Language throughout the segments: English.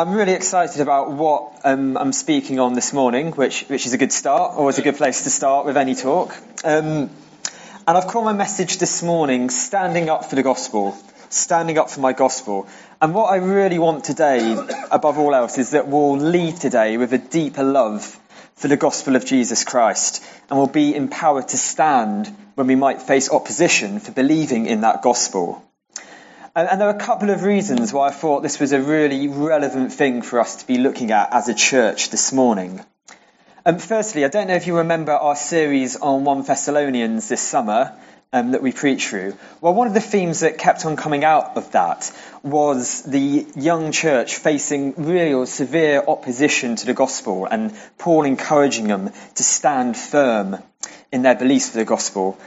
I'm really excited about what um, I'm speaking on this morning, which, which is a good start, always a good place to start with any talk. Um, and I've called my message this morning Standing Up for the Gospel. Standing Up for My Gospel. And what I really want today, above all else, is that we'll leave today with a deeper love for the gospel of Jesus Christ and we'll be empowered to stand when we might face opposition for believing in that gospel. And, and, there are a couple of reasons why I thought this was a really relevant thing for us to be looking at as a church this morning. Um, firstly, I don't know if you remember our series on 1 Thessalonians this summer um, that we preached through. Well, one of the themes that kept on coming out of that was the young church facing real severe opposition to the gospel and Paul encouraging them to stand firm in their beliefs for the gospel.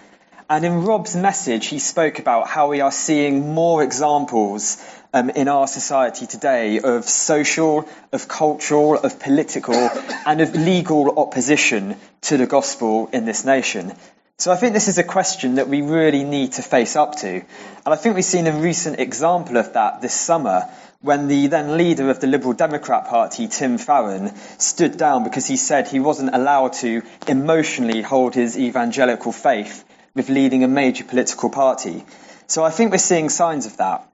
And in Rob's message, he spoke about how we are seeing more examples um, in our society today of social, of cultural, of political, and of legal opposition to the gospel in this nation. So I think this is a question that we really need to face up to. And I think we've seen a recent example of that this summer when the then leader of the Liberal Democrat Party, Tim Farron, stood down because he said he wasn't allowed to emotionally hold his evangelical faith with leading a major political party. So I think we're seeing signs of that.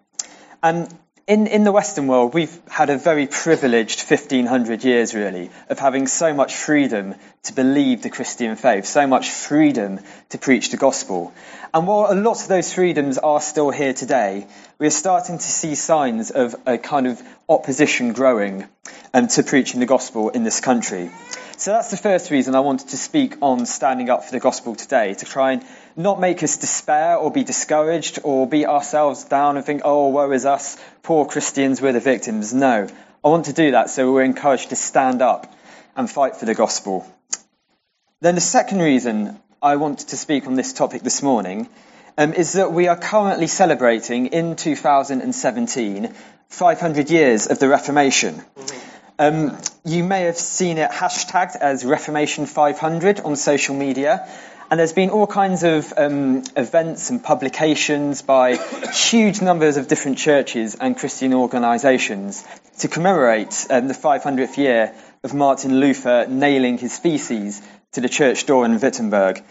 And in, in the Western world, we've had a very privileged 1500 years, really, of having so much freedom to believe the Christian faith, so much freedom to preach the gospel. And while a lot of those freedoms are still here today, we are starting to see signs of a kind of opposition growing um, to preaching the gospel in this country. So that's the first reason I wanted to speak on standing up for the gospel today, to try and not make us despair or be discouraged or beat ourselves down and think, oh, woe is us, poor Christians, we're the victims. No. I want to do that so we're encouraged to stand up and fight for the gospel. Then the second reason I want to speak on this topic this morning um, is that we are currently celebrating in 2017 500 years of the Reformation. Um, you may have seen it hashtagged as Reformation 500 on social media, and there's been all kinds of um, events and publications by huge numbers of different churches and Christian organisations to commemorate um, the 500th year of Martin Luther nailing his theses to the church door in Wittenberg.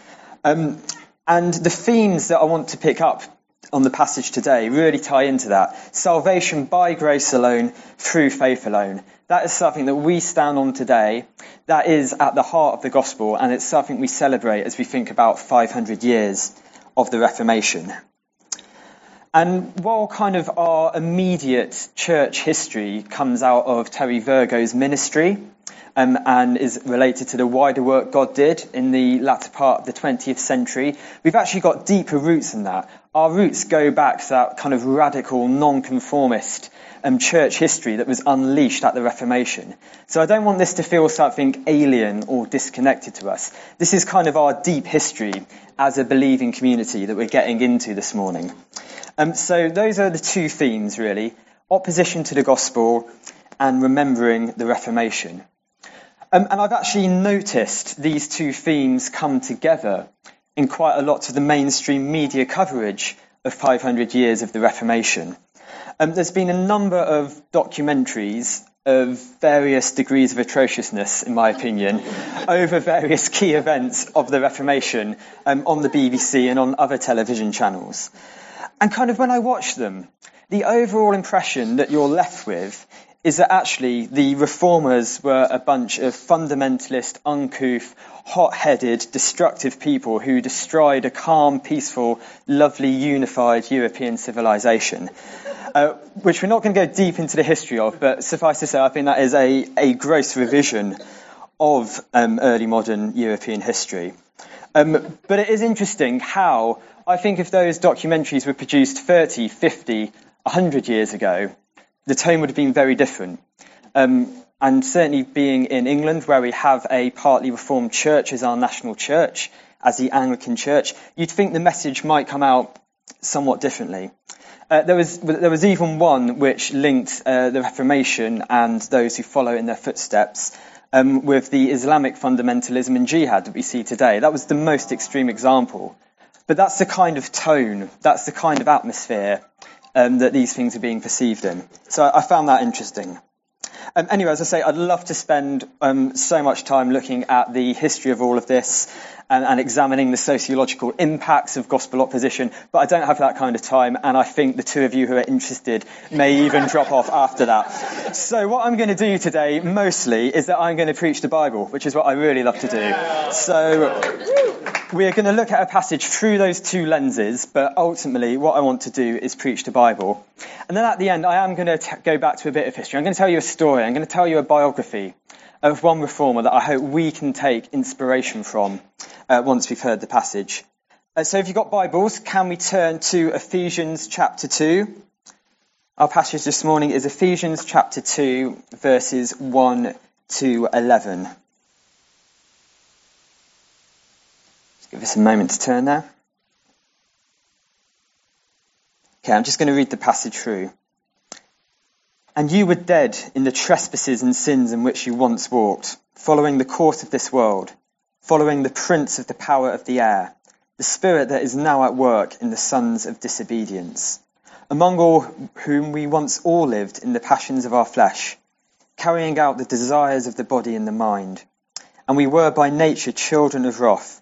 Um, and the themes that I want to pick up on the passage today really tie into that. Salvation by grace alone, through faith alone. That is something that we stand on today. That is at the heart of the gospel, and it's something we celebrate as we think about 500 years of the Reformation. And while kind of our immediate church history comes out of Terry Virgo's ministry um, and is related to the wider work God did in the latter part of the 20th century, we've actually got deeper roots in that. Our roots go back to that kind of radical, non-conformist um, church history that was unleashed at the Reformation. So I don't want this to feel something alien or disconnected to us. This is kind of our deep history as a believing community that we're getting into this morning. Um, so those are the two themes, really opposition to the gospel and remembering the Reformation. Um, and I've actually noticed these two themes come together in quite a lot of the mainstream media coverage of 500 years of the Reformation. Um, there's been a number of documentaries of various degrees of atrociousness, in my opinion, over various key events of the Reformation um, on the BBC and on other television channels. And kind of when I watch them, the overall impression that you're left with is that actually the reformers were a bunch of fundamentalist, uncouth, hot-headed, destructive people who destroyed a calm, peaceful, lovely, unified European civilization. Uh, which we're not going to go deep into the history of, but suffice to say, I think that is a, a gross revision of um, early modern European history. Um, but it is interesting how I think if those documentaries were produced 30, 50, 100 years ago, the tone would have been very different. Um, and certainly being in England, where we have a partly reformed church as our national church, as the Anglican Church, you'd think the message might come out somewhat differently. Uh, there was there was even one which linked uh, the Reformation and those who follow in their footsteps um, with the Islamic fundamentalism and jihad that we see today. That was the most extreme example, but that's the kind of tone, that's the kind of atmosphere um, that these things are being perceived in. So I, found that interesting. Um, anyway, as I say, I'd love to spend um, so much time looking at the history of all of this and, and, examining the sociological impacts of gospel opposition, but I don't have that kind of time, and I think the two of you who are interested may even drop off after that. So, what I'm going to do today mostly is that I'm going to preach the Bible, which is what I really love to do. So, we're going to look at a passage through those two lenses, but ultimately, what I want to do is preach the Bible. And then at the end, I am going to t- go back to a bit of history. I'm going to tell you a story. I'm going to tell you a biography of one reformer that I hope we can take inspiration from uh, once we've heard the passage. Uh, so if you've got Bibles, can we turn to Ephesians chapter 2? Our passage this morning is Ephesians chapter 2, verses 1 to 11. Just give us a moment to turn there. Okay, I'm just going to read the passage through. And you were dead in the trespasses and sins in which you once walked, following the course of this world, following the prince of the power of the air, the spirit that is now at work in the sons of disobedience, among all whom we once all lived in the passions of our flesh, carrying out the desires of the body and the mind. And we were by nature children of wrath,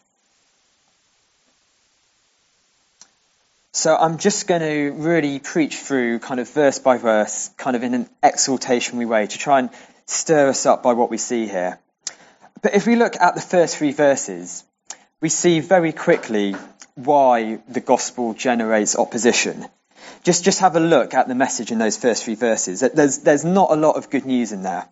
So I'm just going to really preach through kind of verse by verse, kind of in an exhortationary way to try and stir us up by what we see here. But if we look at the first three verses, we see very quickly why the gospel generates opposition. Just, just have a look at the message in those first three verses. There's, there's not a lot of good news in there.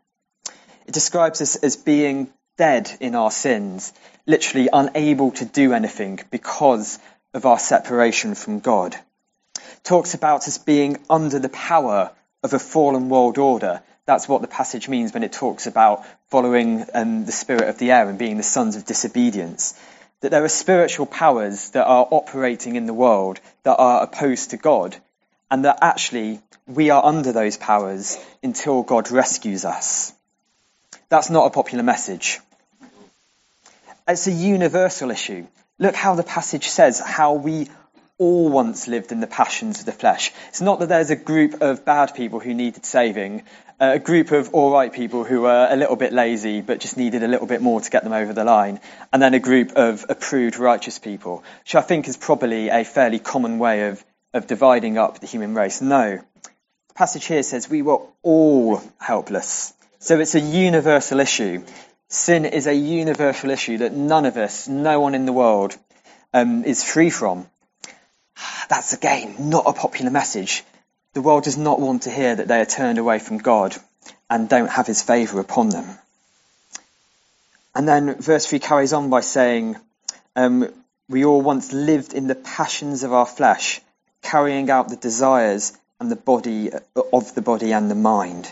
It describes us as being dead in our sins, literally unable to do anything because of our separation from God. Talks about us being under the power of a fallen world order that's what the passage means when it talks about following um, the spirit of the air and being the sons of disobedience. That there are spiritual powers that are operating in the world that are opposed to God, and that actually we are under those powers until God rescues us. That's not a popular message. It's a universal issue. Look how the passage says how we all once lived in the passions of the flesh. It's not that there's a group of bad people who needed saving uh, a group of all right people who were a little bit lazy but just needed a little bit more to get them over the line, and then a group of approved righteous people, which I think is probably a fairly common way of, of dividing up the human race. No. The passage here says we were all helpless. So it's a universal issue. Sin is a universal issue that none of us, no one in the world, um, is free from. That's again not a popular message. The world does not want to hear that they are turned away from God and don't have his favour upon them. And then verse 3 carries on by saying, um, We all once lived in the passions of our flesh, carrying out the desires and the body of the body and the mind.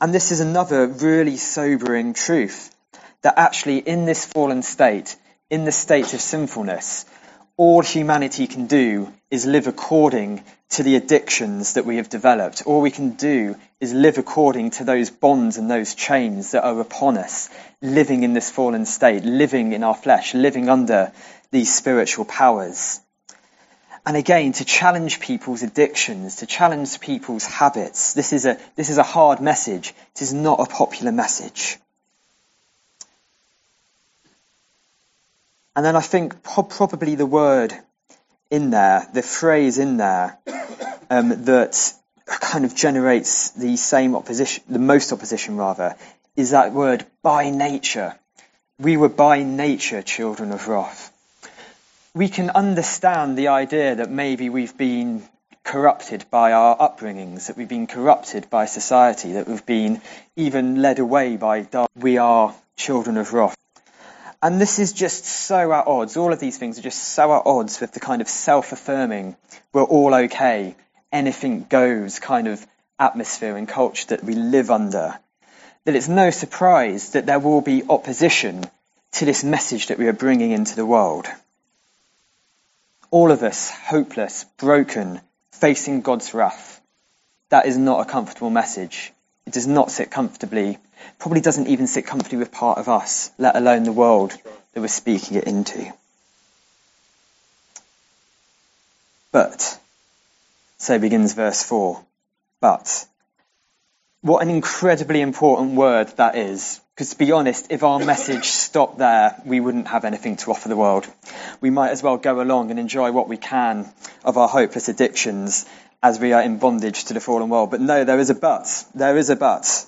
And this is another really sobering truth that actually in this fallen state, in the state of sinfulness, all humanity can do is live according to the addictions that we have developed. All we can do is live according to those bonds and those chains that are upon us, living in this fallen state, living in our flesh, living under these spiritual powers. And again, to challenge people's addictions, to challenge people's habits, this is a, this is a hard message. It is not a popular message. And then I think probably the word in there, the phrase in there, um, that kind of generates the same opposition, the most opposition rather, is that word by nature. We were by nature children of wrath. We can understand the idea that maybe we've been corrupted by our upbringings, that we've been corrupted by society, that we've been even led away by dark. We are children of wrath. And this is just so at odds. All of these things are just so at odds with the kind of self affirming, we're all okay, anything goes kind of atmosphere and culture that we live under. That it's no surprise that there will be opposition to this message that we are bringing into the world. All of us, hopeless, broken, facing God's wrath. That is not a comfortable message. It does not sit comfortably, probably doesn't even sit comfortably with part of us, let alone the world that we're speaking it into. But, so begins verse 4. But, what an incredibly important word that is. Because to be honest, if our message stopped there, we wouldn't have anything to offer the world. We might as well go along and enjoy what we can of our hopeless addictions as we are in bondage to the fallen world. But no, there is a but. There is a but.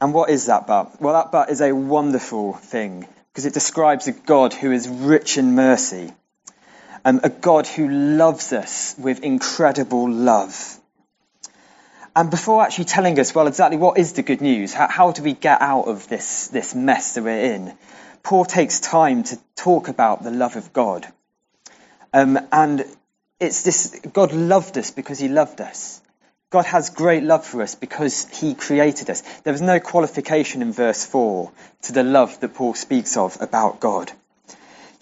And what is that but? Well, that but is a wonderful thing because it describes a God who is rich in mercy, um, a God who loves us with incredible love. And before actually telling us, well, exactly what is the good news? How, how do we get out of this, this mess that we're in? Paul takes time to talk about the love of God. Um, and it's this God loved us because he loved us. God has great love for us because he created us. There is no qualification in verse 4 to the love that Paul speaks of about God.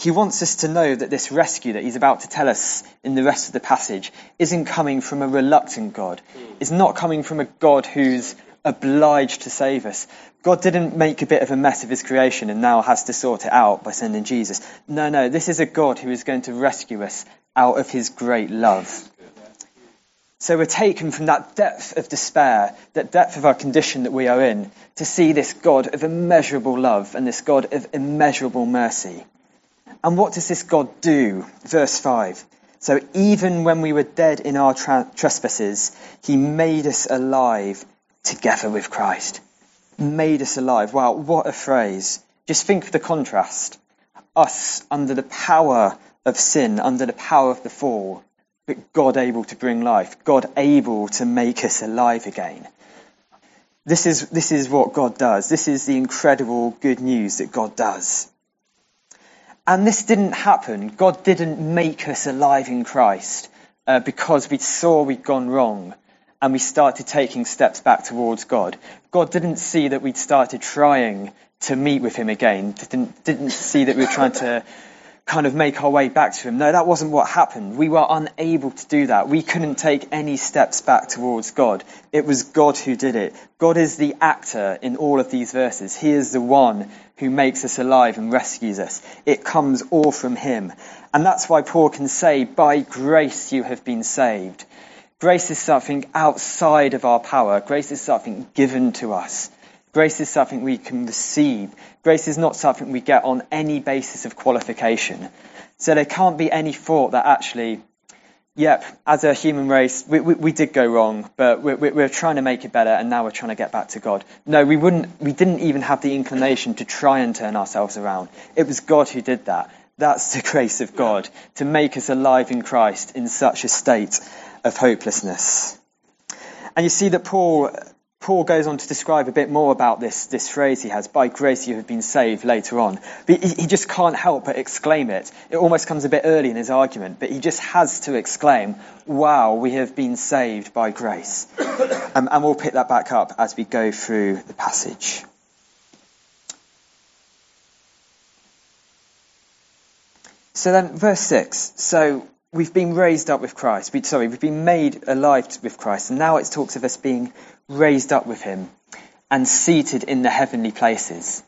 He wants us to know that this rescue that he's about to tell us in the rest of the passage isn't coming from a reluctant God. It's not coming from a God who's obliged to save us. God didn't make a bit of a mess of his creation and now has to sort it out by sending Jesus. No, no, this is a God who is going to rescue us out of his great love. So we're taken from that depth of despair, that depth of our condition that we are in, to see this God of immeasurable love and this God of immeasurable mercy. And what does this God do? Verse 5. So even when we were dead in our tra- trespasses, he made us alive together with Christ. Made us alive. Wow, what a phrase. Just think of the contrast. Us under the power of sin, under the power of the fall, but God able to bring life, God able to make us alive again. This is, this is what God does. This is the incredible good news that God does. And this didn't happen. God didn't make us alive in Christ uh, because we saw we'd gone wrong and we started taking steps back towards God. God didn't see that we'd started trying to meet with Him again. Didn't, didn't see that we were trying to kind of make our way back to Him. No, that wasn't what happened. We were unable to do that. We couldn't take any steps back towards God. It was God who did it. God is the actor in all of these verses. He is the one who makes us alive and rescues us. It comes all from Him. And that's why Paul can say, by grace you have been saved. Grace is something outside of our power. Grace is something given to us. Grace is something we can receive. Grace is not something we get on any basis of qualification. So there can't be any thought that actually, yep, as a human race, we, we, we did go wrong, but we're, we're trying to make it better and now we're trying to get back to God. No, we wouldn't, we didn't even have the inclination to try and turn ourselves around. It was God who did that. That's the grace of God to make us alive in Christ in such a state of hopelessness. And you see that Paul Paul goes on to describe a bit more about this, this phrase he has, by grace you have been saved, later on. But he, he, just can't help but exclaim it. It almost comes a bit early in his argument, but he just has to exclaim, wow, we have been saved by grace. Um, and we'll pick that back up as we go through the passage. So then, verse 6. So we've been raised up with Christ. We, sorry, we've been made alive with Christ. And now it talks of us being raised up with him and seated in the heavenly places.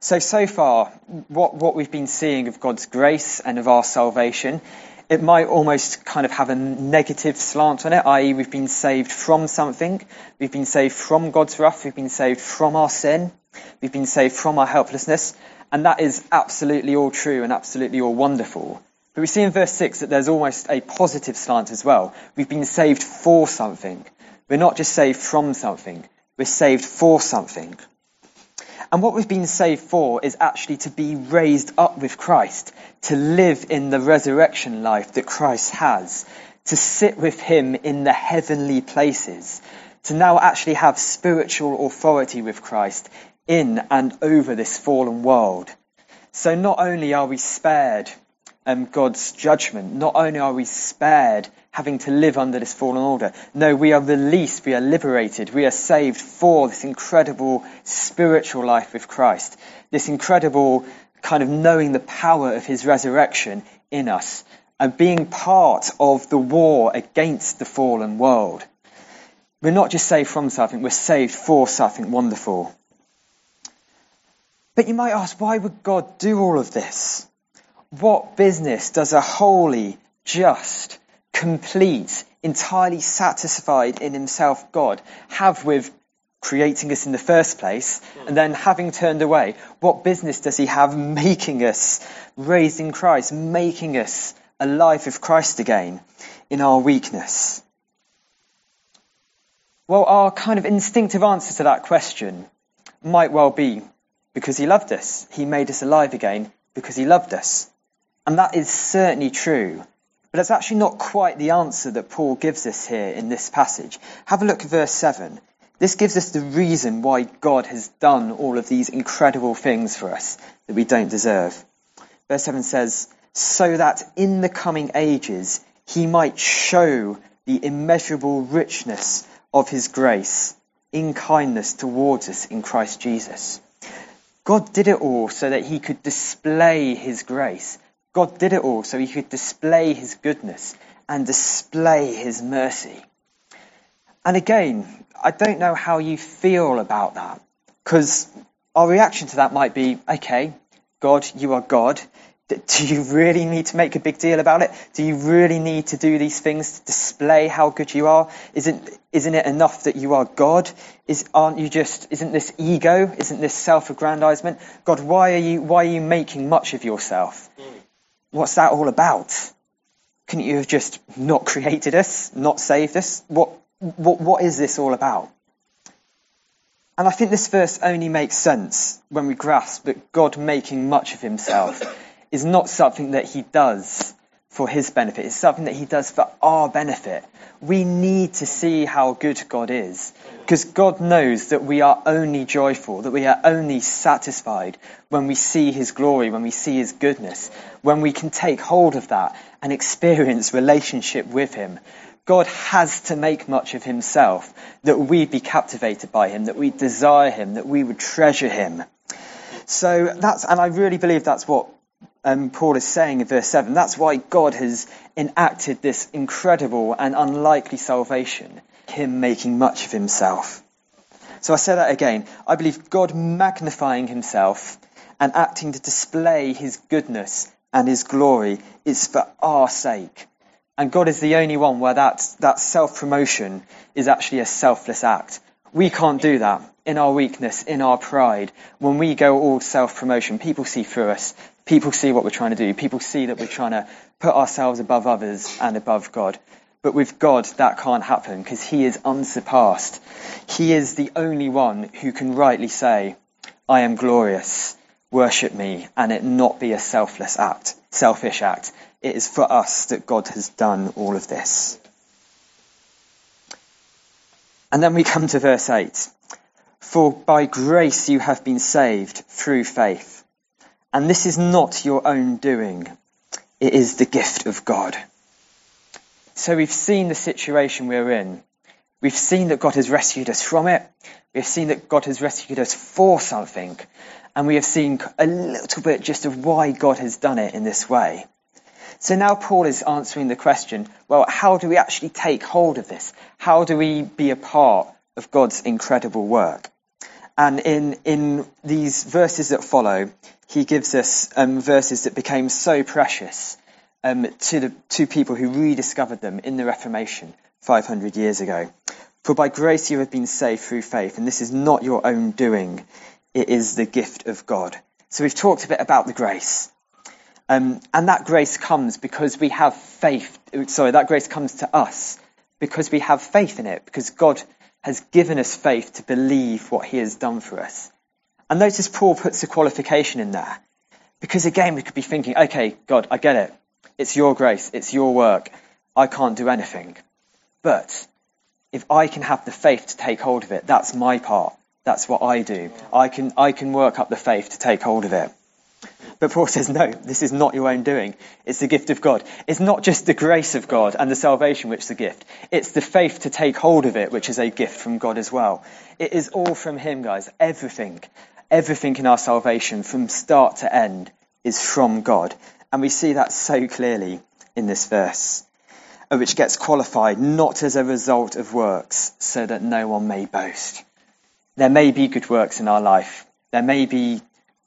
So, so far, what, what we've been seeing of God's grace and of our salvation, it might almost kind of have a negative slant on it, i.e., we've been saved from something. We've been saved from God's wrath. We've been saved from our sin. We've been saved from our helplessness. And that is absolutely all true and absolutely all wonderful. But we see in verse 6 that there's almost a positive slant as well. We've been saved for something. We're not just saved from something, we're saved for something. And what we've been saved for is actually to be raised up with Christ, to live in the resurrection life that Christ has, to sit with him in the heavenly places, to now actually have spiritual authority with Christ in and over this fallen world. So not only are we spared um, God's judgment, not only are we spared having to live under this fallen order, no, we are released, we are liberated, we are saved for this incredible spiritual life with Christ, this incredible kind of knowing the power of his resurrection in us and being part of the war against the fallen world. We're not just saved from something, we're saved for something wonderful. But you might ask, why would God do all of this? What business does a holy, just, complete, entirely satisfied in himself God have with creating us in the first place and then having turned away? What business does he have making us, raising Christ, making us alive with Christ again in our weakness? Well, our kind of instinctive answer to that question might well be because he loved us. He made us alive again because he loved us. And that is certainly true. But it's actually not quite the answer that Paul gives us here in this passage. Have a look at verse 7. This gives us the reason why God has done all of these incredible things for us that we don't deserve. Verse 7 says, So that in the coming ages he might show the immeasurable richness of his grace in kindness towards us in Christ Jesus. God did it all so that he could display his grace. God did it all so he could display his goodness and display his mercy. And again, I don't know how you feel about that because our reaction to that might be, okay, God, you are God do you really need to make a big deal about it? Do you really need to do these things to display how good you are? Isn't, isn't it enough that you are God? Is, aren't you just, isn't this ego? Isn't this self-aggrandizement? God, why are you, why are you making much of yourself? Mm. What's that all about? Couldn't you have just not created us, not saved us? What, what, what is this all about? And I think this verse only makes sense when we grasp that God making much of himself is not something that he does for his benefit. It's something that he does for our benefit. We need to see how good God is because God knows that we are only joyful, that we are only satisfied when we see his glory, when we see his goodness, when we can take hold of that and experience relationship with him. God has to make much of himself that we be captivated by him, that we desire him, that we would treasure him. So that's, and I really believe that's what um, Paul is saying in verse 7. That's why God has enacted this incredible and unlikely salvation, Him making much of Himself. So I say that again. I believe God magnifying Himself and acting to display His goodness and His glory is for our sake. And God is the only one where that, that self promotion is actually a selfless act. We can't do that in our weakness, in our pride. When we go all self promotion, people see through us people see what we're trying to do. People see that we're trying to put ourselves above others and above God. But with God, that can't happen because He is unsurpassed. He is the only one who can rightly say, I am glorious, worship me, and it not be a selfless act, selfish act. It is for us that God has done all of this. And then we come to verse 8. For by grace you have been saved through faith. And this is not your own doing. It is the gift of God. So we've seen the situation we're in. We've seen that God has rescued us from it. We've seen that God has rescued us for something. And we have seen a little bit just of why God has done it in this way. So now Paul is answering the question, well, how do we actually take hold of this? How do we be a part of God's incredible work? And in, in these verses that follow, he gives us um, verses that became so precious um, to, the, to people who rediscovered them in the Reformation 500 years ago. For by grace you have been saved through faith, and this is not your own doing, it is the gift of God. So we've talked a bit about the grace. Um, and that grace comes because we have faith. Sorry, that grace comes to us because we have faith in it, because God has given us faith to believe what he has done for us. And notice Paul puts a qualification in there. Because again, we could be thinking, okay, God, I get it. It's your grace. It's your work. I can't do anything. But if I can have the faith to take hold of it, that's my part. That's what I do. I can, I can work up the faith to take hold of it. But Paul says, no, this is not your own doing. It's the gift of God. It's not just the grace of God and the salvation which is a gift. It's the faith to take hold of it, which is a gift from God as well. It is all from Him, guys. Everything, everything in our salvation from start to end is from God. And we see that so clearly in this verse, uh, which gets qualified not as a result of works, so that no one may boast. There may be good works in our life. There may be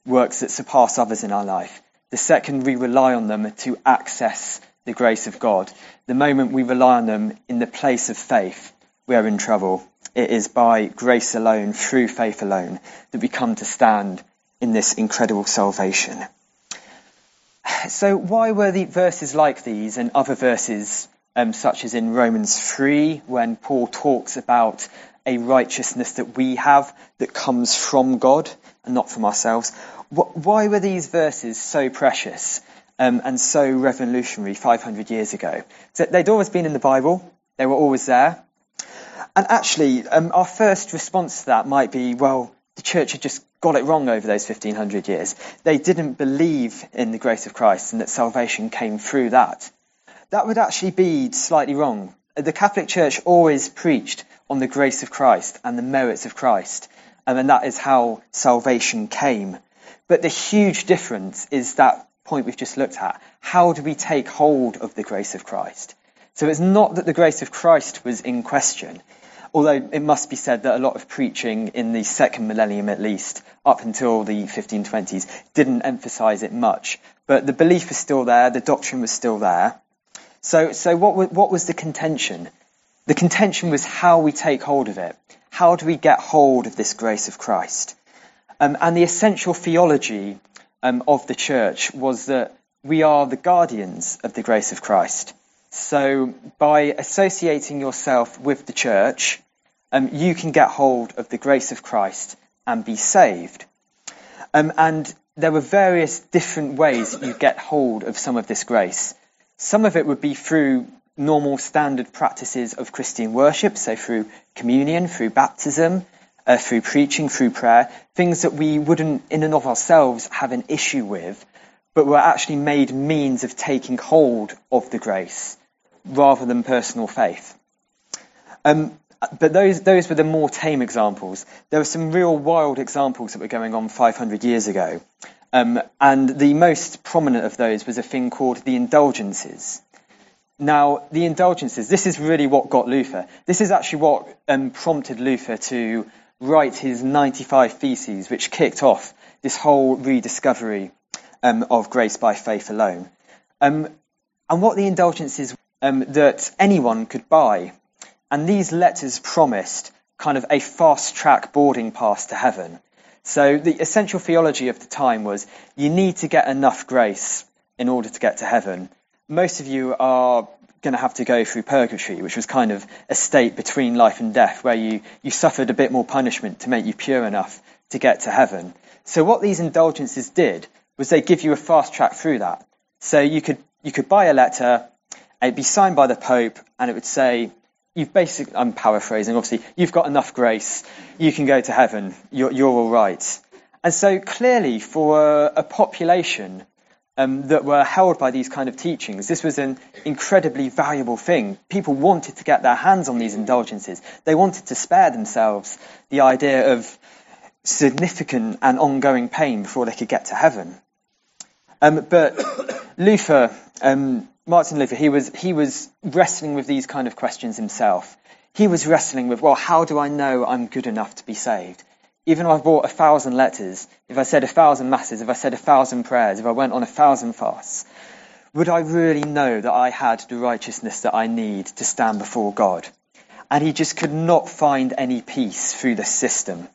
works that surpass others in our life. The second we rely on them to access the grace of God, the moment we rely on them in the place of faith, we are in trouble. It is by grace alone, through faith alone, that we come to stand in this incredible salvation. So, why were the verses like these and other verses, um, such as in Romans 3, when Paul talks about a righteousness that we have that comes from God and not from ourselves? Why were these verses so precious um, and so revolutionary 500 years ago? So they'd always been in the Bible, they were always there. And actually, um, our first response to that might be, well, the church had just got it wrong over those 1500 years. They didn't believe in the grace of Christ and that salvation came through that. That would actually be slightly wrong. The Catholic Church always preached on the grace of Christ and the merits of Christ, um, and that is how salvation came. But the huge difference is that point we've just looked at. How do we take hold of the grace of Christ? So it's not that the grace of Christ was in question, although it must be said that a lot of preaching in the second millennium at least, up until the 1520s, didn't emphasize it much. But the belief was still there, the doctrine was still there. So, so what, what was the contention? The contention was how we take hold of it. How do we get hold of this grace of Christ? Um, and the essential theology um, of the church was that we are the guardians of the grace of Christ. So by associating yourself with the church, um, you can get hold of the grace of Christ and be saved. Um, and there were various different ways you get hold of some of this grace. Some of it would be through normal standard practices of Christian worship, so through communion, through baptism, uh, through preaching, through prayer, things that we wouldn't in and of ourselves have an issue with, but were actually made means of taking hold of the grace rather than personal faith. Um, but those, those were the more tame examples. There were some real wild examples that were going on 500 years ago. Um, and the most prominent of those was a thing called the indulgences. Now, the indulgences, this is really what got Luther. This is actually what um, prompted Luther to write his 95 Theses, which kicked off this whole rediscovery um, of grace by faith alone. Um, and what the indulgences um, that anyone could buy. And these letters promised kind of a fast track boarding pass to heaven. So the essential theology of the time was you need to get enough grace in order to get to heaven. Most of you are going to have to go through purgatory, which was kind of a state between life and death, where you, you suffered a bit more punishment to make you pure enough to get to heaven. So what these indulgences did was they give you a fast track through that. So you could you could buy a letter, it'd be signed by the Pope, and it would say, "You've basically," I'm paraphrasing, obviously, you've got enough grace, you can go to heaven, you're, you're all right. And so clearly, for a, a population um, that were held by these kind of teachings. This was an incredibly valuable thing. People wanted to get their hands on these indulgences. They wanted to spare themselves the idea of significant and ongoing pain before they could get to heaven. Um, but Luther, um, Martin Luther, he was, he was wrestling with these kind of questions himself. He was wrestling with, well, how do I know I'm good enough to be saved? even if I bought a thousand letters, if I said a thousand masses, if I said a thousand prayers, if I went on a thousand fasts, would I really know that I had the righteousness that I need to stand before God? And he just could not find any peace through the system.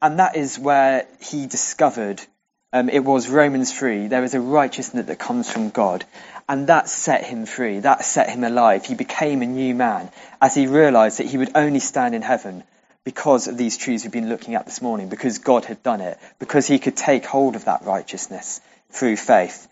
And that is where he discovered um, it was Romans 3. There is a righteousness that comes from God. And that set him free. That set him alive. He became a new man as he realized that he would only stand in heaven because of these truths we've been looking at this morning, because God had done it, because he could take hold of that righteousness through faith.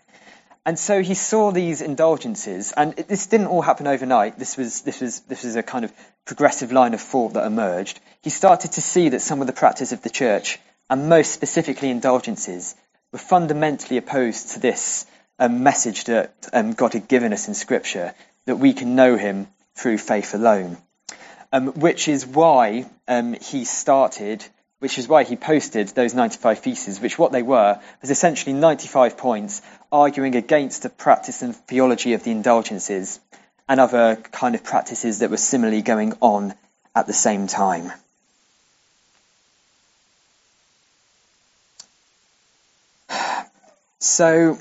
And so he saw these indulgences, and it, this didn't all happen overnight. This was, this, was, this was a kind of progressive line of thought that emerged. He started to see that some of the practice of the church, and most specifically indulgences, were fundamentally opposed to this um, message that um, God had given us in Scripture, that we can know him through faith alone. Um, which is why um, he started which is why he posted those 95 theses, which what they were was essentially 95 points arguing against the practice and theology of the indulgences and other kind of practices that were similarly going on at the same time. So,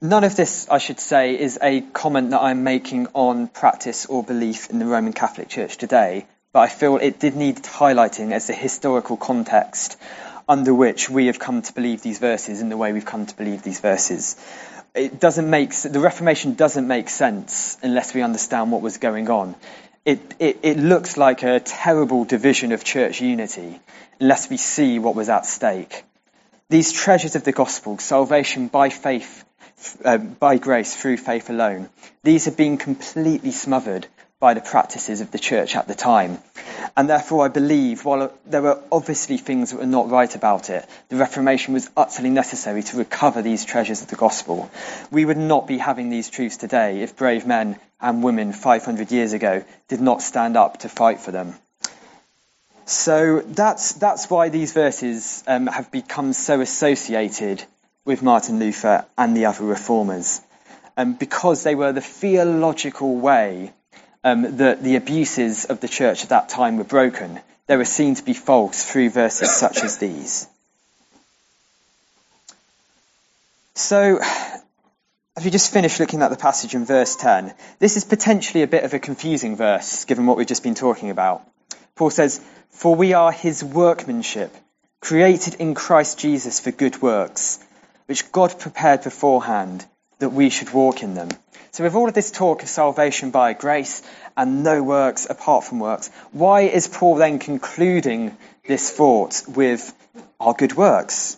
none of this, I should say, is a comment that I'm making on practice or belief in the Roman Catholic Church today but I feel it did need highlighting as the historical context under which we have come to believe these verses in the way we've come to believe these verses. It doesn't make the Reformation doesn't make sense unless we understand what was going on. It, it, it looks like a terrible division of church unity unless we see what was at stake. These treasures of the gospel, salvation by faith, uh, by grace through faith alone, these have been completely smothered by the practices of the church at the time. And therefore, I believe, while there were obviously things that were not right about it, the Reformation was utterly necessary to recover these treasures of the gospel. We would not be having these truths today if brave men and women 500 years ago did not stand up to fight for them. So that's, that's why these verses um, have become so associated with Martin Luther and the other reformers, um, because they were the theological way um, that the abuses of the church at that time were broken, they were seen to be false through verses such as these. So, as we just finished looking at the passage in verse 10, this is potentially a bit of a confusing verse given what we've just been talking about. Paul says, For we are his workmanship, created in Christ Jesus for good works, which God prepared beforehand that we should walk in them. So, with all of this talk of salvation by grace and no works apart from works, why is Paul then concluding this thought with our good works?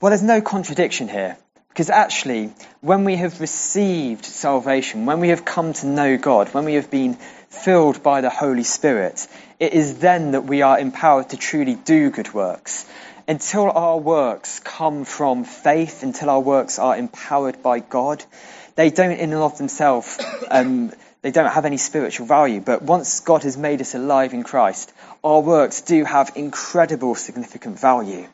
Well, there's no contradiction here. Because actually, when we have received salvation, when we have come to know God, when we have been filled by the Holy Spirit, it is then that we are empowered to truly do good works until our works come from faith, until our works are empowered by God, they don't in and of themselves, um, they don't have any spiritual value. But once God has made us alive in Christ, our works do have incredible significant value.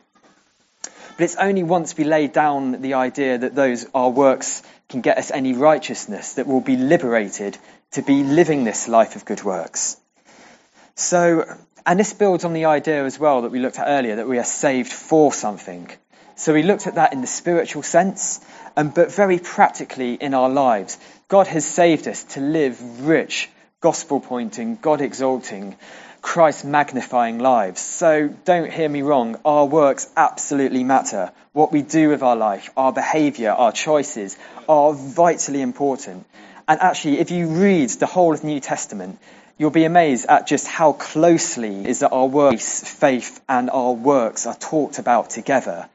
But it's only once we lay down the idea that those our works can get us any righteousness that we'll be liberated to be living this life of good works. So and this builds on the idea as well that we looked at earlier that we are saved for something. So we looked at that in the spiritual sense, um, but very practically in our lives. God has saved us to live rich, gospel pointing, God exalting, Christ magnifying lives. So don't hear me wrong, our works absolutely matter. What we do with our life, our behaviour, our choices are vitally important. And actually, if you read the whole of the New Testament, you'll be amazed at just how closely is that our works, faith, and our works are talked about together.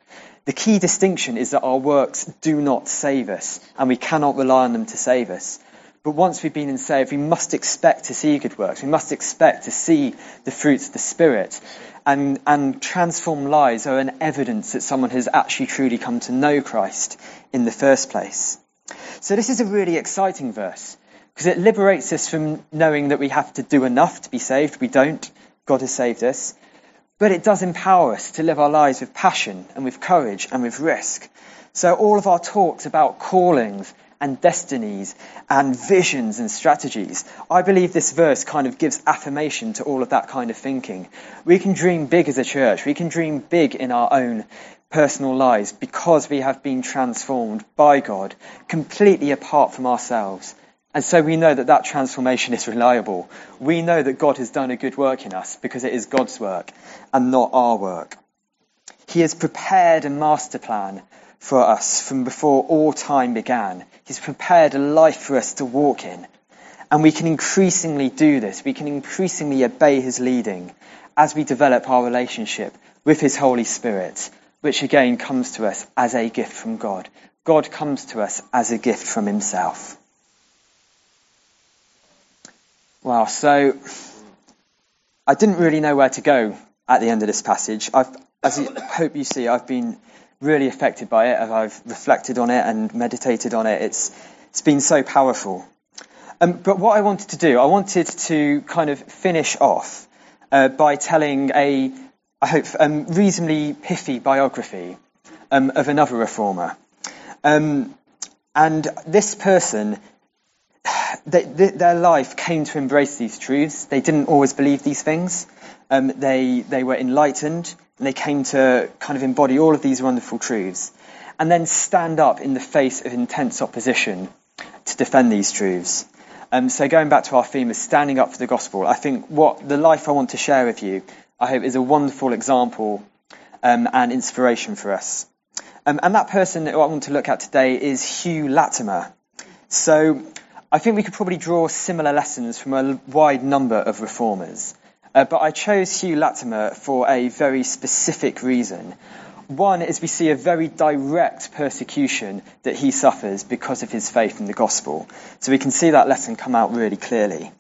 The key distinction is that our works do not save us, and we cannot rely on them to save us. But once we've been saved, we must expect to see good works. We must expect to see the fruits of the Spirit. And, and transformed lives are an evidence that someone has actually truly come to know Christ in the first place. So this is a really exciting verse because it liberates us from knowing that we have to do enough to be saved. We don't. God has saved us. But it does empower us to live our lives with passion and with courage and with risk. So all of our talks about callings and destinies and visions and strategies, I believe this verse kind of gives affirmation to all of that kind of thinking. We can dream big as a church. We can dream big in our own personal lives because we have been transformed by God completely apart from ourselves. And so we know that that transformation is reliable. We know that God has done a good work in us because it is God's work and not our work. He has prepared a master plan for us from before all time began. He's prepared a life for us to walk in. And we can increasingly do this. We can increasingly obey his leading as we develop our relationship with his Holy Spirit, which again comes to us as a gift from God. God comes to us as a gift from himself. Wow, so I didn't really know where to go at the end of this passage. I've, as I hope you see, I've been really affected by it as I've reflected on it and meditated on it. It's, it's been so powerful. Um, but what I wanted to do, I wanted to kind of finish off uh, by telling a, I hope, um, reasonably pithy biography um, of another reformer. Um, and this person they, they, their life came to embrace these truths. They didn't always believe these things. Um, they, they were enlightened and they came to kind of embody all of these wonderful truths and then stand up in the face of intense opposition to defend these truths. Um, so going back to our theme of standing up for the gospel, I think what the life I want to share with you, I hope, is a wonderful example um, and inspiration for us. Um, and that person that I want to look at today is Hugh Latimer. So I think we could probably draw similar lessons from a wide number of reformers. Uh, but I chose Hugh Latimer for a very specific reason. One is we see a very direct persecution that he suffers because of his faith in the gospel. So we can see that lesson come out really clearly.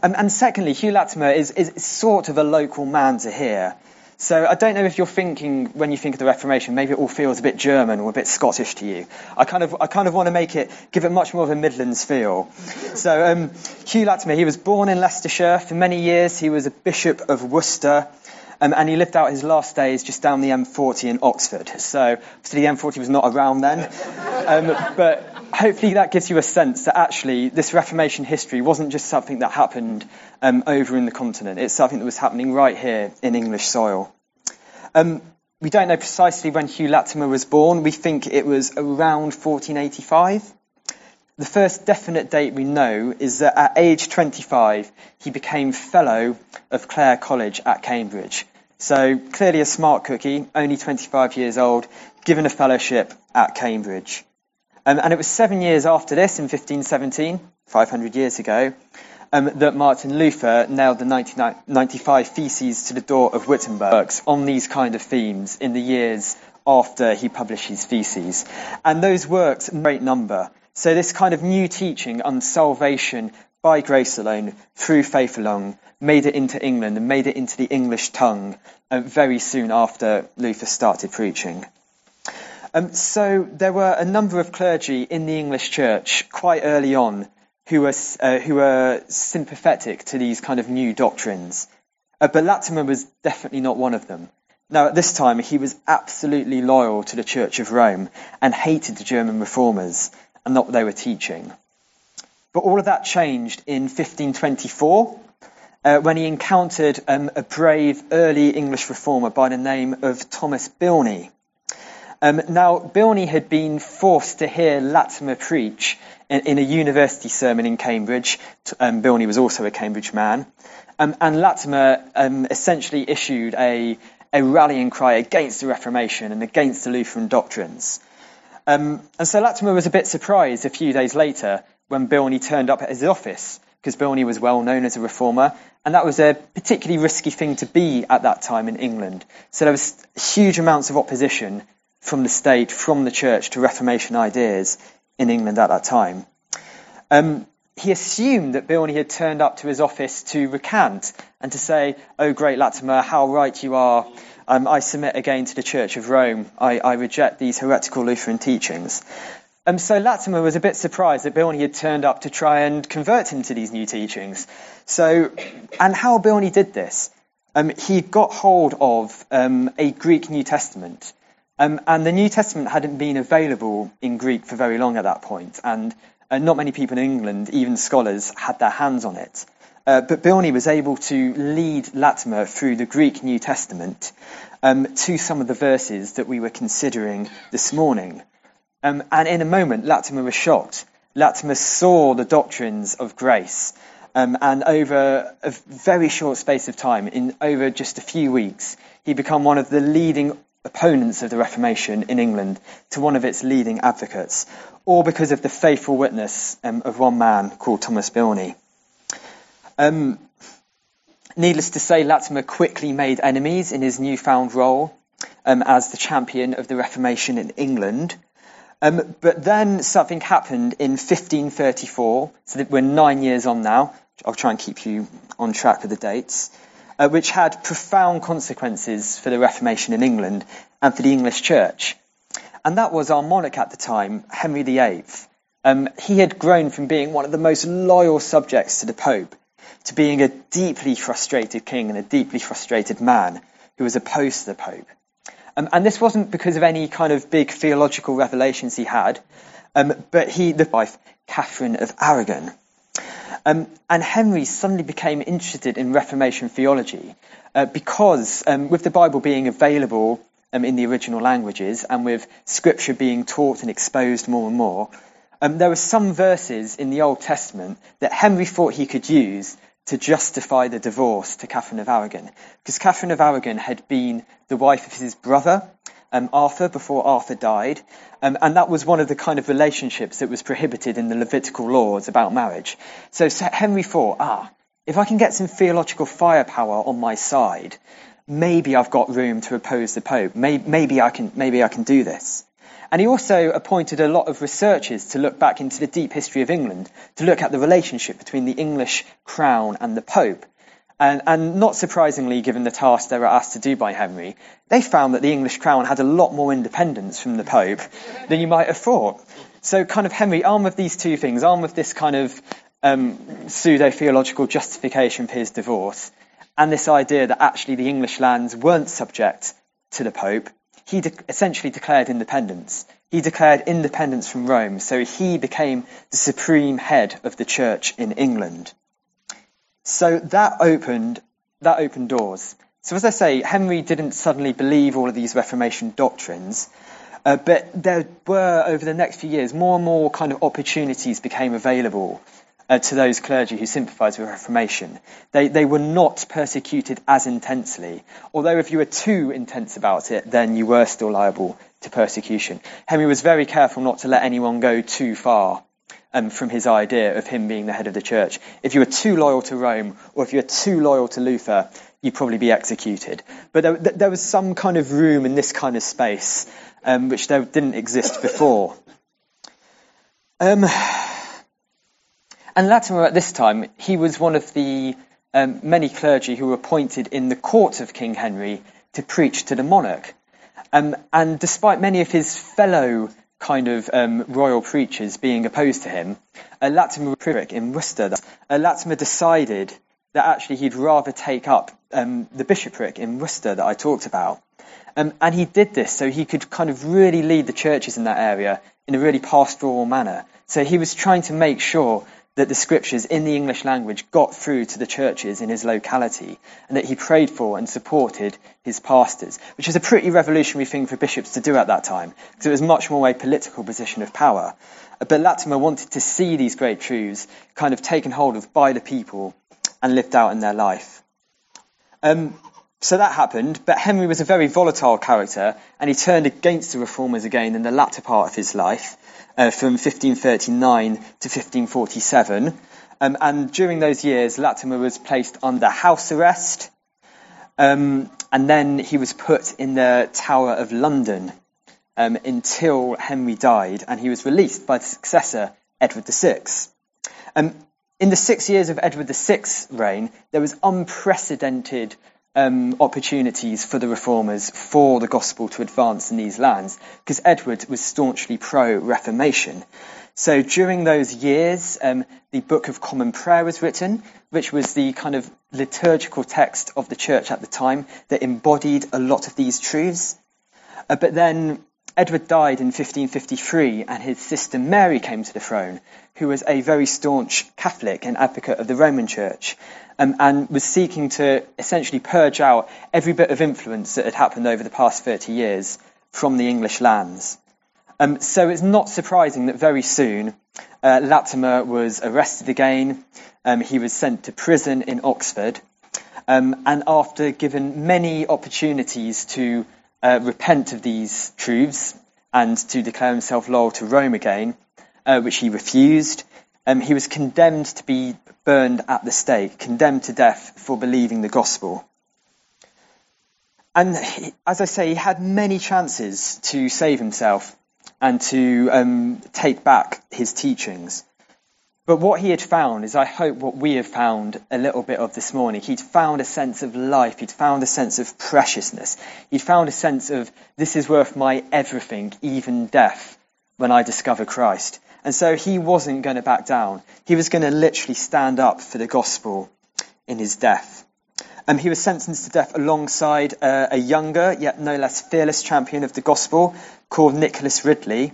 Um, and secondly, Hugh Latimer is, is sort of a local man to here. So I don't know if you're thinking when you think of the Reformation, maybe it all feels a bit German or a bit Scottish to you. I kind of, I kind of want to make it, give it much more of a Midlands feel. So um, Hugh Latimer, he was born in Leicestershire. For many years, he was a bishop of Worcester. Um, and he lived out his last days just down the M40 in Oxford. So, obviously, the M40 was not around then. Um, but hopefully, that gives you a sense that actually this Reformation history wasn't just something that happened um, over in the continent, it's something that was happening right here in English soil. Um, we don't know precisely when Hugh Latimer was born. We think it was around 1485. The first definite date we know is that at age 25, he became Fellow of Clare College at Cambridge. So clearly a smart cookie, only 25 years old, given a fellowship at Cambridge. Um, and it was seven years after this, in 1517, 500 years ago, um, that Martin Luther nailed the 1995 Theses to the door of Wittenberg on these kind of themes in the years after he published his theses. And those works, in great number. So this kind of new teaching on salvation by grace alone, through faith alone, made it into England and made it into the English tongue uh, very soon after Luther started preaching. Um, so there were a number of clergy in the English church quite early on who were, uh, who were sympathetic to these kind of new doctrines. Uh, but Latimer was definitely not one of them. Now, at this time, he was absolutely loyal to the Church of Rome and hated the German reformers and not what they were teaching. But all of that changed in 1524 uh, when he encountered um, a brave early English reformer by the name of Thomas Bilney. Um, now, Bilney had been forced to hear Latimer preach in, in a university sermon in Cambridge. Um, Bilney was also a Cambridge man. Um, and Latimer um, essentially issued a, a rallying cry against the Reformation and against the Lutheran doctrines. Um, and so Latimer was a bit surprised a few days later when Bilney turned up at his office, because Bilney was well known as a reformer, and that was a particularly risky thing to be at that time in England. So there was huge amounts of opposition from the state, from the church to Reformation ideas in England at that time. Um, he assumed that Bilney had turned up to his office to recant and to say, Oh, great Latimer, how right you are. Um, I submit again to the Church of Rome. I, I reject these heretical Lutheran teachings. Um, so Latimer was a bit surprised that Bilney had turned up to try and convert him to these new teachings. So, and how Bilney did this? Um, he got hold of um, a Greek New Testament. Um, and the New Testament hadn't been available in Greek for very long at that point, and uh, not many people in England, even scholars, had their hands on it. Uh, but Bilney was able to lead Latimer through the Greek New Testament um, to some of the verses that we were considering this morning. Um, and in a moment, Latimer was shocked. Latimer saw the doctrines of grace. Um, and over a very short space of time, in over just a few weeks, he became one of the leading opponents of the Reformation in England to one of its leading advocates, all because of the faithful witness um, of one man called Thomas Bilney. Um, needless to say, Latimer quickly made enemies in his newfound role um, as the champion of the Reformation in England. Um, but then something happened in 1534, so that we're nine years on now. I'll try and keep you on track with the dates uh, which had profound consequences for the Reformation in England and for the English Church. And that was our monarch at the time, Henry VIII. Um, he had grown from being one of the most loyal subjects to the Pope to being a deeply frustrated king and a deeply frustrated man who was opposed to the Pope. Um, and this wasn't because of any kind of big theological revelations he had, um, but he, the wife, Catherine of Aragon. Um, and Henry suddenly became interested in Reformation theology uh, because, um, with the Bible being available um, in the original languages and with Scripture being taught and exposed more and more, um, there were some verses in the Old Testament that Henry thought he could use to justify the divorce to Catherine of Aragon. Because Catherine of Aragon had been the wife of his brother, um, Arthur, before Arthur died, um, and that was one of the kind of relationships that was prohibited in the Levitical laws about marriage. So Henry thought, ah, if I can get some theological firepower on my side, maybe I've got room to oppose the Pope. Maybe, maybe, I can, maybe I can do this. And he also appointed a lot of researchers to look back into the deep history of England, to look at the relationship between the English crown and the Pope. And, and, not surprisingly, given the task they were asked to do by Henry, they found that the English crown had a lot more independence from the Pope than you might have thought. So, kind of Henry, armed with these two things, armed with this kind of um, pseudo theological justification for his divorce, and this idea that actually the English lands weren't subject to the Pope, he de- essentially declared independence. He declared independence from Rome, so he became the supreme head of the church in England. So that opened that opened doors. So as I say, Henry didn't suddenly believe all of these Reformation doctrines, uh, but there were over the next few years more and more kind of opportunities became available uh, to those clergy who sympathised with Reformation. They they were not persecuted as intensely, although if you were too intense about it, then you were still liable to persecution. Henry was very careful not to let anyone go too far um, from his idea of him being the head of the church. If you were too loyal to Rome, or if you were too loyal to Luther, you'd probably be executed. But there, there was some kind of room in this kind of space um, which there didn't exist before. Um, and Latimer at this time, he was one of the um, many clergy who were appointed in the court of King Henry to preach to the monarch. Um, and despite many of his fellow kind of um, royal preachers being opposed to him, uh, Latimer Privic in Worcester, uh, Latimer decided that actually he'd rather take up um, the bishopric in Worcester that I talked about. Um, and he did this so he could kind of really lead the churches in that area in a really pastoral manner. So he was trying to make sure that the scriptures in the English language got through to the churches in his locality and that he prayed for and supported his pastors, which was a pretty revolutionary thing for bishops to do at that time because it was much more a political position of power. But Latimer wanted to see these great truths kind of taken hold of by the people and lived out in their life. Um, so that happened, but Henry was a very volatile character and he turned against the reformers again in the latter part of his life uh, from 1539 to 1547. Um, and during those years, Latimer was placed under house arrest, um, and then he was put in the Tower of London um, until Henry died, and he was released by the successor, Edward VI. Um, in the six years of Edward VI's reign, there was unprecedented um, opportunities for the reformers for the gospel to advance in these lands because Edward was staunchly pro Reformation. So during those years, um, the Book of Common Prayer was written, which was the kind of liturgical text of the church at the time that embodied a lot of these truths. Uh, but then Edward died in 1553 and his sister Mary came to the throne, who was a very staunch Catholic and advocate of the Roman Church um, and was seeking to essentially purge out every bit of influence that had happened over the past 30 years from the English lands. Um, so it's not surprising that very soon uh, Latimer was arrested again. Um, he was sent to prison in Oxford. Um, and after given many opportunities to uh, repent of these truths and to declare himself loyal to Rome again, uh, which he refused. Um, he was condemned to be burned at the stake, condemned to death for believing the gospel. And he, as I say, he had many chances to save himself and to um, take back his teachings. But what he had found is, I hope, what we have found a little bit of this morning. He'd found a sense of life. He'd found a sense of preciousness. He'd found a sense of, this is worth my everything, even death, when I discover Christ. And so he wasn't going to back down. He was going to literally stand up for the gospel in his death. Um, he was sentenced to death alongside uh, a younger, yet no less fearless champion of the gospel called Nicholas Ridley.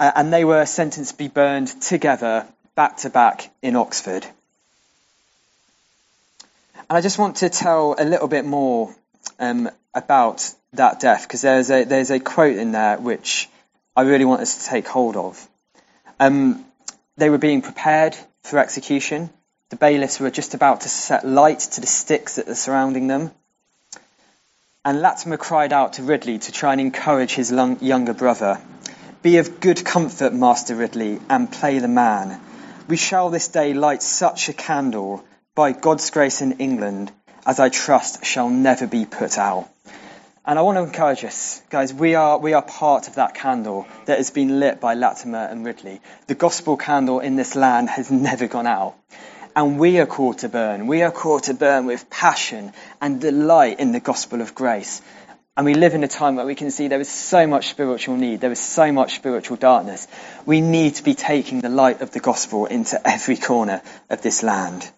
Uh, and they were sentenced to be burned together back to back in Oxford. And I just want to tell a little bit more um, about that death because there's a there's a quote in there which I really want us to take hold of. Um, they were being prepared for execution. The bailiffs were just about to set light to the sticks that were surrounding them. And Latimer cried out to Ridley to try and encourage his younger brother. Be of good comfort, Master Ridley, and play the man we shall this day light such a candle by God's grace in England as I trust shall never be put out. And I want to encourage us, guys, we are, we are part of that candle that has been lit by Latimer and Ridley. The gospel candle in this land has never gone out. And we are called to burn. We are called to burn with passion and delight in the gospel of grace. And we live in a time where we can see there is so much spiritual need, there is so much spiritual darkness. We need to be taking the light of the gospel into every corner of this land.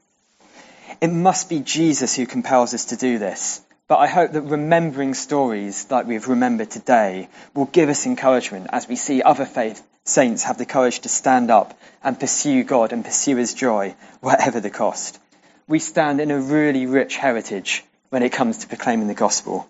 It must be Jesus who compels us to do this. But I hope that remembering stories like we've remembered today will give us encouragement as we see other faith saints have the courage to stand up and pursue God and pursue his joy, whatever the cost. We stand in a really rich heritage when it comes to proclaiming the gospel.